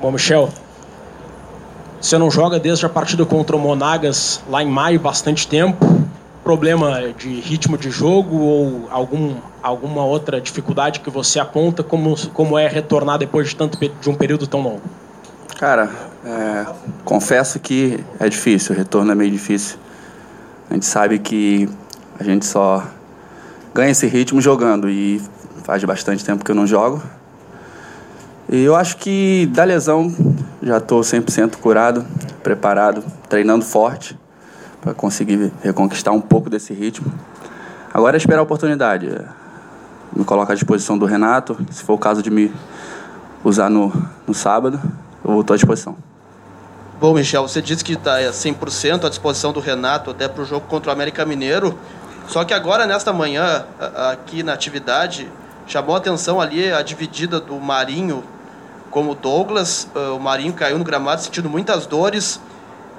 Bom, Michel, você não joga desde a partida contra o Monagas lá em maio, bastante tempo. Problema de ritmo de jogo ou algum, alguma outra dificuldade que você aponta? Como, como é retornar depois de, tanto, de um período tão longo? Cara, é, confesso que é difícil, o retorno é meio difícil. A gente sabe que a gente só ganha esse ritmo jogando e faz bastante tempo que eu não jogo. Eu acho que da lesão já estou 100% curado, preparado, treinando forte para conseguir reconquistar um pouco desse ritmo. Agora é esperar a oportunidade. Me coloco à disposição do Renato, se for o caso de me usar no, no sábado, eu estou à disposição. Bom, Michel, você disse que está 100% à disposição do Renato até para o jogo contra o América Mineiro. Só que agora, nesta manhã, aqui na atividade, chamou a atenção ali a dividida do Marinho como Douglas. Uh, o Marinho caiu no gramado sentindo muitas dores.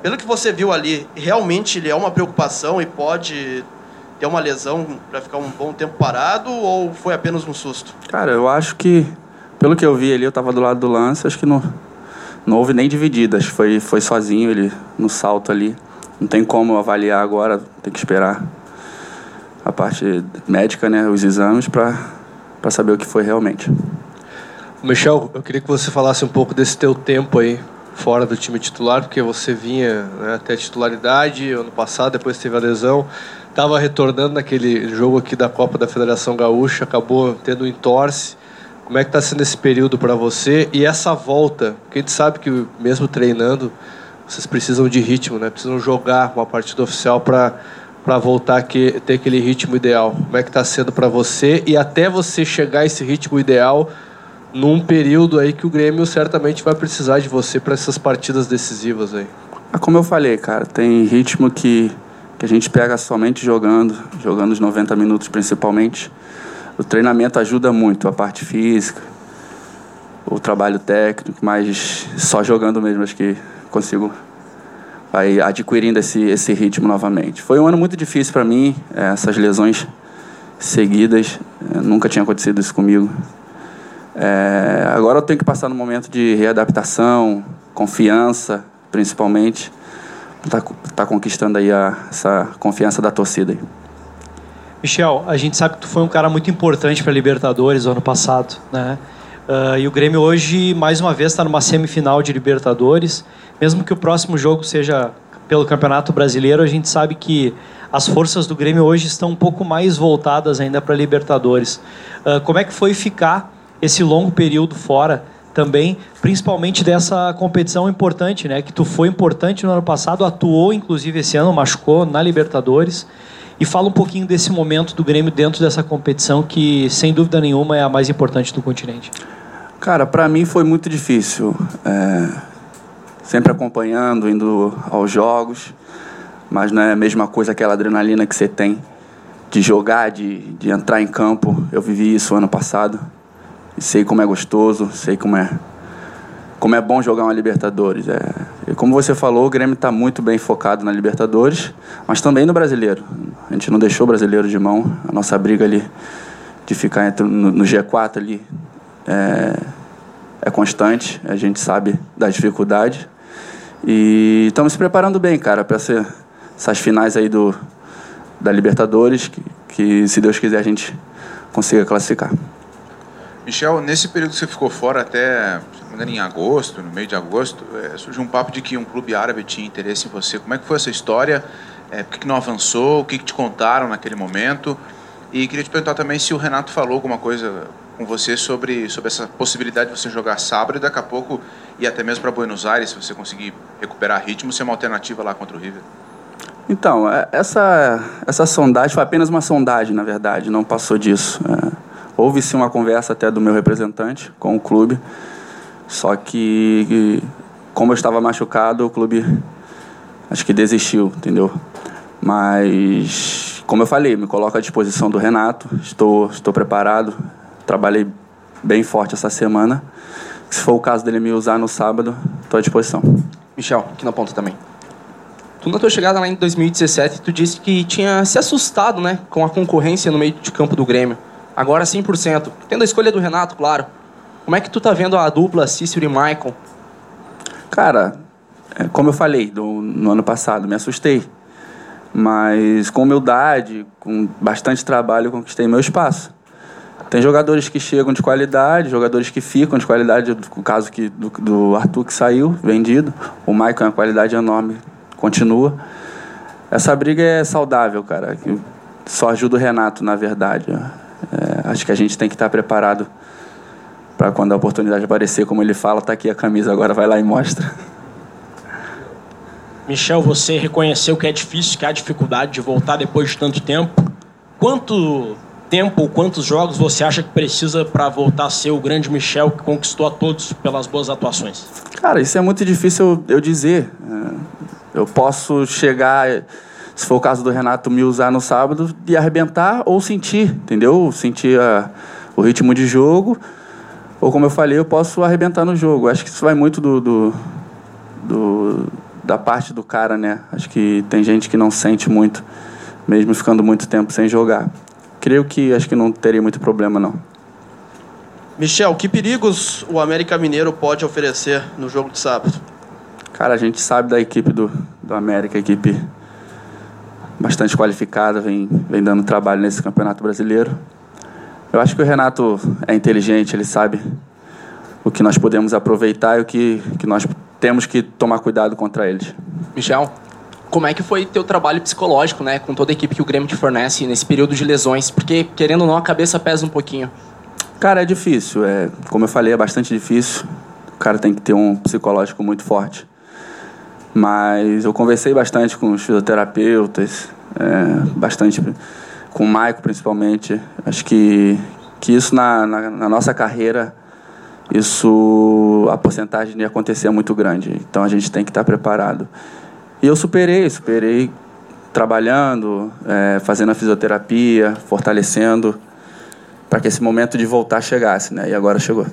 Pelo que você viu ali, realmente ele é uma preocupação e pode ter uma lesão para ficar um bom tempo parado ou foi apenas um susto? Cara, eu acho que, pelo que eu vi ali, eu estava do lado do lance, acho que não, não houve nem divididas. Foi, foi sozinho ele no salto ali. Não tem como avaliar agora, tem que esperar a parte médica, né, os exames, para saber o que foi realmente. Michel, eu queria que você falasse um pouco desse teu tempo aí fora do time titular, porque você vinha né, até titularidade ano passado, depois teve a lesão, estava retornando naquele jogo aqui da Copa da Federação Gaúcha, acabou tendo um entorse. Como é que está sendo esse período para você e essa volta? Porque a gente sabe que mesmo treinando, vocês precisam de ritmo, né? Precisam jogar uma partida oficial para para voltar a ter aquele ritmo ideal. Como é que está sendo para você e até você chegar a esse ritmo ideal? Num período aí que o Grêmio certamente vai precisar de você para essas partidas decisivas aí. Ah, como eu falei, cara, tem ritmo que, que a gente pega somente jogando, jogando os 90 minutos principalmente. O treinamento ajuda muito, a parte física, o trabalho técnico, mas só jogando mesmo acho que consigo vai adquirindo esse, esse ritmo novamente. Foi um ano muito difícil para mim, eh, essas lesões seguidas, eh, nunca tinha acontecido isso comigo. É, agora eu tenho que passar no momento de readaptação, confiança, principalmente, tá, tá conquistando aí a, essa confiança da torcida. Aí. Michel, a gente sabe que tu foi um cara muito importante para a Libertadores no ano passado, né? Uh, e o Grêmio hoje, mais uma vez, está numa semifinal de Libertadores. Mesmo que o próximo jogo seja pelo Campeonato Brasileiro, a gente sabe que as forças do Grêmio hoje estão um pouco mais voltadas ainda para Libertadores. Uh, como é que foi ficar esse longo período fora também, principalmente dessa competição importante, né? Que tu foi importante no ano passado, atuou inclusive esse ano, machucou na Libertadores. E fala um pouquinho desse momento do Grêmio dentro dessa competição que, sem dúvida nenhuma, é a mais importante do continente. Cara, para mim foi muito difícil. É... Sempre acompanhando, indo aos jogos, mas não é a mesma coisa aquela adrenalina que você tem de jogar, de, de entrar em campo. Eu vivi isso ano passado. E sei como é gostoso, sei como é como é bom jogar uma Libertadores. É, e como você falou, o Grêmio está muito bem focado na Libertadores, mas também no Brasileiro. A gente não deixou o Brasileiro de mão. A nossa briga ali de ficar entre, no, no G4 ali é, é constante. A gente sabe da dificuldade. E estamos se preparando bem, cara, para essas finais aí do, da Libertadores, que, que se Deus quiser a gente consiga classificar. Michel, nesse período que você ficou fora até, em agosto, no meio de agosto, é, surgiu um papo de que um clube árabe tinha interesse em você. Como é que foi essa história? É, por que, que não avançou? O que, que te contaram naquele momento? E queria te perguntar também se o Renato falou alguma coisa com você sobre, sobre essa possibilidade de você jogar sábado e daqui a pouco ir até mesmo para Buenos Aires, se você conseguir recuperar ritmo, ser uma alternativa lá contra o River. Então, é, essa, essa sondagem foi apenas uma sondagem, na verdade, não passou disso. É Houve sim uma conversa até do meu representante com o clube, só que como eu estava machucado, o clube acho que desistiu, entendeu? Mas como eu falei, me coloco à disposição do Renato, estou estou preparado, trabalhei bem forte essa semana. Se for o caso dele me usar no sábado, estou à disposição. Michel, aqui na ponta também. Tu na tua chegada lá em 2017, tu disse que tinha se assustado, né, com a concorrência no meio de campo do Grêmio. Agora 100%. Tendo a escolha do Renato, claro. Como é que tu tá vendo a dupla Cícero e Michael Cara, é, como eu falei do, no ano passado, me assustei. Mas com humildade, com bastante trabalho, conquistei meu espaço. Tem jogadores que chegam de qualidade, jogadores que ficam de qualidade, o caso que, do, do Arthur que saiu, vendido. O Michael é uma qualidade enorme, continua. Essa briga é saudável, cara. Só ajuda o Renato, na verdade. É, acho que a gente tem que estar preparado para quando a oportunidade aparecer, como ele fala, tá aqui a camisa, agora vai lá e mostra. Michel, você reconheceu que é difícil, que há dificuldade de voltar depois de tanto tempo. Quanto tempo, quantos jogos você acha que precisa para voltar a ser o grande Michel que conquistou a todos pelas boas atuações? Cara, isso é muito difícil eu dizer. É, eu posso chegar, se for o caso do Renato, me usar no sábado e arrebentar ou sentir, entendeu? Sentir a, o ritmo de jogo. Ou como eu falei, eu posso arrebentar no jogo. Acho que isso vai muito do, do, do da parte do cara, né? Acho que tem gente que não sente muito, mesmo ficando muito tempo sem jogar creio que acho que não teria muito problema, não. Michel, que perigos o América Mineiro pode oferecer no jogo de sábado? Cara, a gente sabe da equipe do, do América, equipe bastante qualificada, vem, vem dando trabalho nesse campeonato brasileiro. Eu acho que o Renato é inteligente, ele sabe o que nós podemos aproveitar e o que, que nós temos que tomar cuidado contra eles. Michel, como é que foi teu trabalho psicológico, né, com toda a equipe que o Grêmio te fornece nesse período de lesões? Porque, querendo ou não, a cabeça pesa um pouquinho. Cara, é difícil. É, como eu falei, é bastante difícil. O cara tem que ter um psicológico muito forte. Mas eu conversei bastante com os fisioterapeutas, é, bastante com o Maico, principalmente. Acho que, que isso na, na, na nossa carreira, isso a porcentagem de acontecer é muito grande. Então a gente tem que estar preparado. E eu superei, superei trabalhando, é, fazendo a fisioterapia, fortalecendo, para que esse momento de voltar chegasse, né? E agora chegou.